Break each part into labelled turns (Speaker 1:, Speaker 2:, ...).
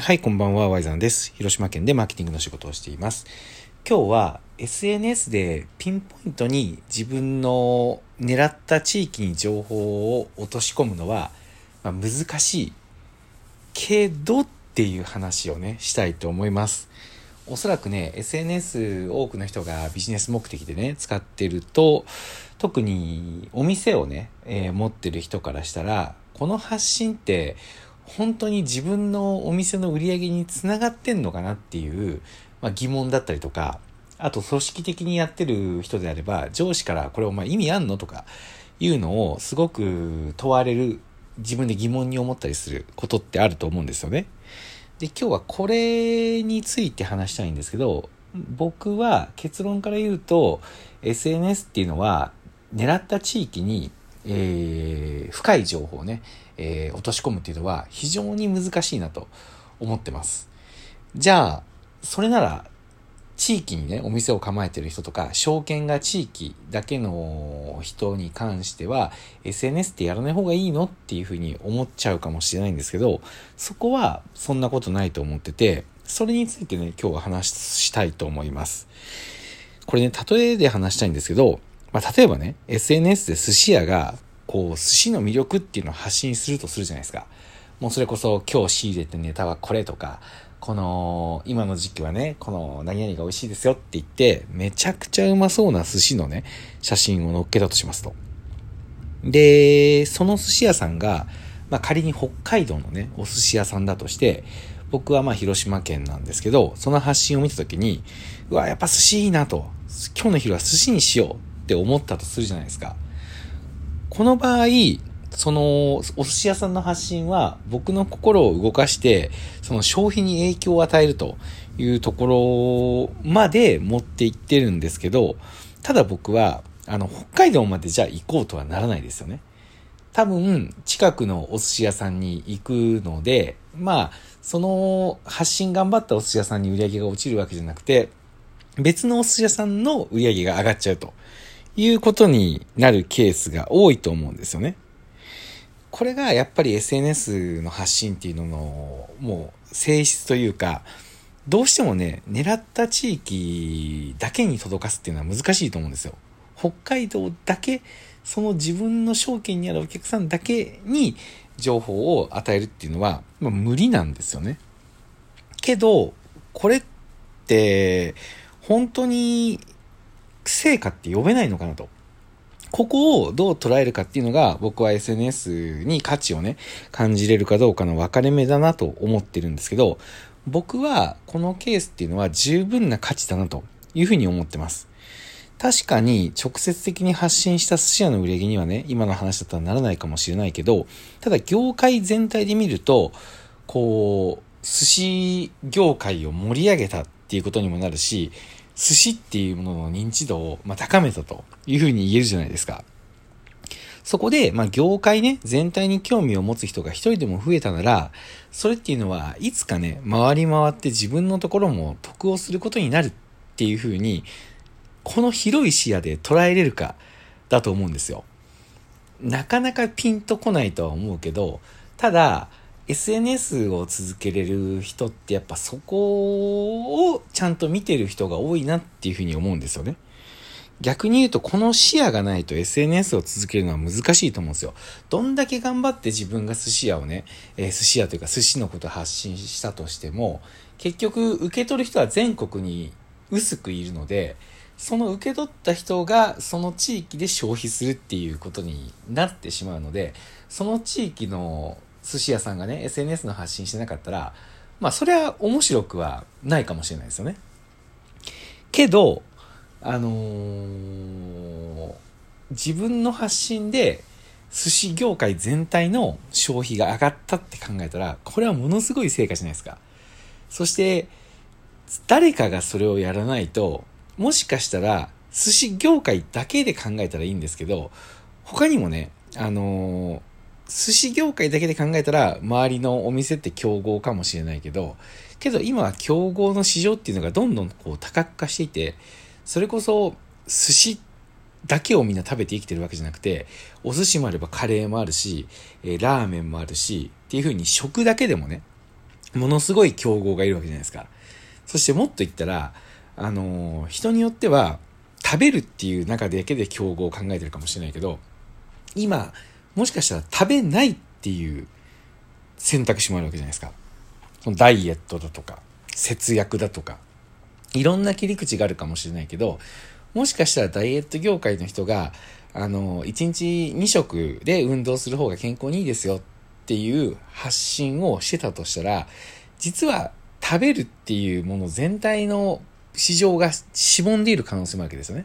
Speaker 1: はい、こんばんは、ワイザンです。広島県でマーケティングの仕事をしています。今日は SNS でピンポイントに自分の狙った地域に情報を落とし込むのは、まあ、難しいけどっていう話をね、したいと思います。おそらくね、SNS 多くの人がビジネス目的でね、使ってると、特にお店をね、えー、持ってる人からしたら、この発信って本当に自分のお店の売り上げにつながってんのかなっていう、まあ、疑問だったりとか、あと組織的にやってる人であれば、上司からこれお前意味あんのとかいうのをすごく問われる、自分で疑問に思ったりすることってあると思うんですよね。で、今日はこれについて話したいんですけど、僕は結論から言うと、SNS っていうのは狙った地域にえー、深い情報をね、えー、落とし込むっていうのは非常に難しいなと思ってます。じゃあ、それなら、地域にね、お店を構えてる人とか、証券が地域だけの人に関しては、SNS ってやらない方がいいのっていうふうに思っちゃうかもしれないんですけど、そこはそんなことないと思ってて、それについてね、今日は話したいと思います。これね、例えで話したいんですけど、まあ、例えばね、SNS で寿司屋が、こう、寿司の魅力っていうのを発信するとするじゃないですか。もうそれこそ今日仕入れてネタはこれとか、この、今の時期はね、この何々が美味しいですよって言って、めちゃくちゃうまそうな寿司のね、写真を載っけたとしますと。で、その寿司屋さんが、まあ仮に北海道のね、お寿司屋さんだとして、僕はまあ広島県なんですけど、その発信を見たときに、うわ、やっぱ寿司いいなと。今日の昼は寿司にしようって思ったとするじゃないですか。この場合、その、お寿司屋さんの発信は僕の心を動かして、その消費に影響を与えるというところまで持っていってるんですけど、ただ僕は、あの、北海道までじゃあ行こうとはならないですよね。多分、近くのお寿司屋さんに行くので、まあ、その発信頑張ったお寿司屋さんに売り上げが落ちるわけじゃなくて、別のお寿司屋さんの売り上げが上がっちゃうということになるケースが多いと思うんですよね。これがやっぱり SNS の発信っていうののもう性質というか、どうしてもね、狙った地域だけに届かすっていうのは難しいと思うんですよ。北海道だけ、その自分の証券にあるお客さんだけに情報を与えるっていうのは、まあ、無理なんですよね。けど、これって、本当に成果って呼べないのかなと。ここをどう捉えるかっていうのが僕は SNS に価値をね、感じれるかどうかの分かれ目だなと思ってるんですけど、僕はこのケースっていうのは十分な価値だなというふうに思ってます。確かに直接的に発信した寿司屋の売り上げにはね、今の話だったらならないかもしれないけど、ただ業界全体で見ると、こう、寿司業界を盛り上げたっていうことにもなるし、寿司っていうものの認知度を、ま高めたというふうに言えるじゃないですか。そこで、まあ、業界ね、全体に興味を持つ人が一人でも増えたなら、それっていうのは、いつかね、回り回って自分のところも得をすることになるっていうふうに、この広い視野で捉えれるか、だと思うんですよ。なかなかピンとこないとは思うけど、ただ、SNS を続けれる人ってやっぱそこをちゃんと見てる人が多いなっていうふうに思うんですよね。逆に言うと、この視野がないと SNS を続けるのは難しいと思うんですよ。どんだけ頑張って自分が寿司屋をね、えー、寿司屋というか寿司のことを発信したとしても、結局受け取る人は全国に薄くいるので、その受け取った人がその地域で消費するっていうことになってしまうので、その地域の寿司屋さんがね、SNS の発信してなかったら、まあそれは面白くはないかもしれないですよね。けど、あのー、自分の発信で寿司業界全体の消費が上がったって考えたら、これはものすごい成果じゃないですか。そして、誰かがそれをやらないと、もしかしたら寿司業界だけで考えたらいいんですけど、他にもね、あのー、寿司業界だけで考えたら、周りのお店って競合かもしれないけど、けど今は競合の市場っていうのがどんどんこう多角化していて、それこそ寿司だけをみんな食べて生きてるわけじゃなくて、お寿司もあればカレーもあるし、えー、ラーメンもあるし、っていう風に食だけでもね、ものすごい競合がいるわけじゃないですか。そしてもっと言ったら、あの、人によっては、食べるっていう中だけで競合を考えてるかもしれないけど、今、もしかしたら食べないっていう選択肢もあるわけじゃないですか。そのダイエットだとか、節約だとか、いろんな切り口があるかもしれないけど、もしかしたらダイエット業界の人が、あの、1日2食で運動する方が健康にいいですよっていう発信をしてたとしたら、実は食べるっていうもの全体の市場がしぼんでいる可能性もあるわけですよね。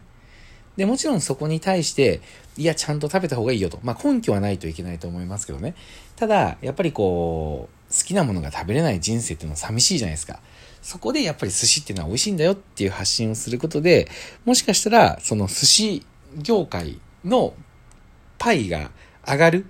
Speaker 1: で、もちろんそこに対して、いや、ちゃんと食べた方がいいよと。まあ、根拠はないといけないと思いますけどね。ただ、やっぱりこう、好きなものが食べれない人生っていうのは寂しいじゃないですか。そこでやっぱり寿司っていうのは美味しいんだよっていう発信をすることで、もしかしたら、その寿司業界のパイが上がる。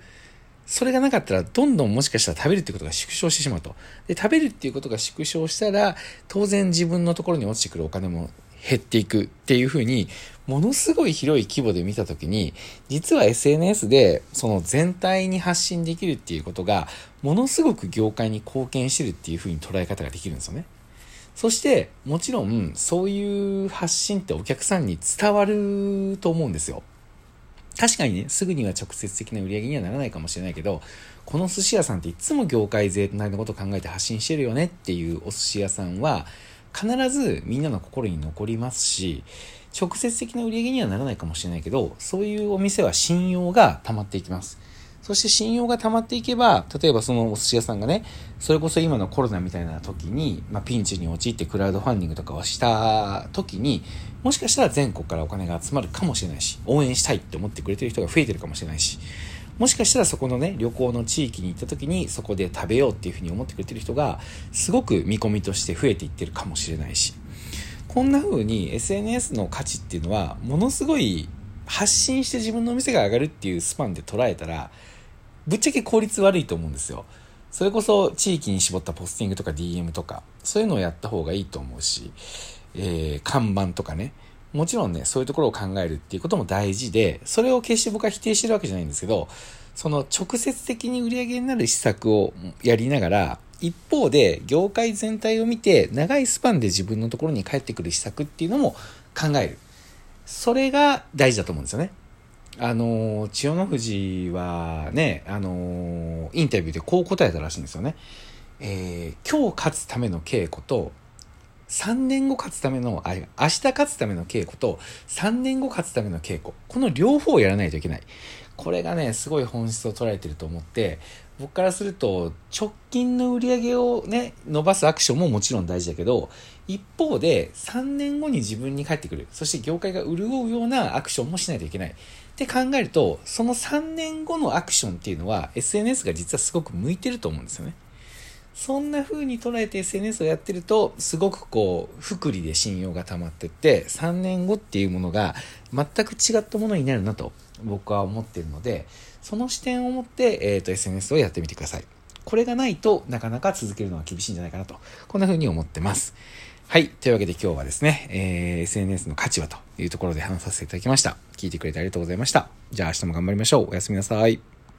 Speaker 1: それがなかったら、どんどんもしかしたら食べるっていうことが縮小してしまうと。で、食べるっていうことが縮小したら、当然自分のところに落ちてくるお金も減っていくっていうふうに、ものすごい広い規模で見たときに、実は SNS でその全体に発信できるっていうことが、ものすごく業界に貢献してるっていうふうに捉え方ができるんですよね。そして、もちろん、そういう発信ってお客さんに伝わると思うんですよ。確かにね、すぐには直接的な売り上げにはならないかもしれないけど、この寿司屋さんっていつも業界全体のことを考えて発信してるよねっていうお寿司屋さんは、必ずみんなの心に残りますし、直接的な売り上げにはならないかもしれないけど、そういうお店は信用が溜まっていきます。そして信用が溜まっていけば、例えばそのお寿司屋さんがね、それこそ今のコロナみたいな時に、まあ、ピンチに陥ってクラウドファンディングとかをした時に、もしかしたら全国からお金が集まるかもしれないし、応援したいって思ってくれてる人が増えてるかもしれないし、もしかしたらそこのね、旅行の地域に行った時にそこで食べようっていうふうに思ってくれてる人が、すごく見込みとして増えていってるかもしれないし、こんな風に SNS の価値っていうのは、ものすごい発信して自分のお店が上がるっていうスパンで捉えたら、ぶっちゃけ効率悪いと思うんですよ。それこそ地域に絞ったポスティングとか DM とか、そういうのをやった方がいいと思うし、えー、看板とかね、もちろんね、そういうところを考えるっていうことも大事で、それを決して僕は否定してるわけじゃないんですけど、その直接的に売り上げになる施策をやりながら、一方で業界全体を見て長いスパンで自分のところに帰ってくる施策っていうのも考える。それが大事だと思うんですよね。あの、千代の富士はね、あの、インタビューでこう答えたらしいんですよね。えー、今日勝つための稽古と3年後勝つための、あ、明日勝つための稽古と、3年後勝つための稽古。この両方をやらないといけない。これがね、すごい本質を捉えてると思って、僕からすると、直近の売り上げをね、伸ばすアクションももちろん大事だけど、一方で、3年後に自分に返ってくる。そして業界が潤うようなアクションもしないといけない。って考えると、その3年後のアクションっていうのは、SNS が実はすごく向いてると思うんですよね。そんな風に捉えて SNS をやってると、すごくこう、福利で信用が溜まってって、3年後っていうものが全く違ったものになるなと僕は思ってるので、その視点を持って、えっ、ー、と、SNS をやってみてください。これがないとなかなか続けるのは厳しいんじゃないかなと、こんな風に思ってます。はい。というわけで今日はですね、えー、SNS の価値はというところで話させていただきました。聞いてくれてありがとうございました。じゃあ明日も頑張りましょう。おやすみなさい。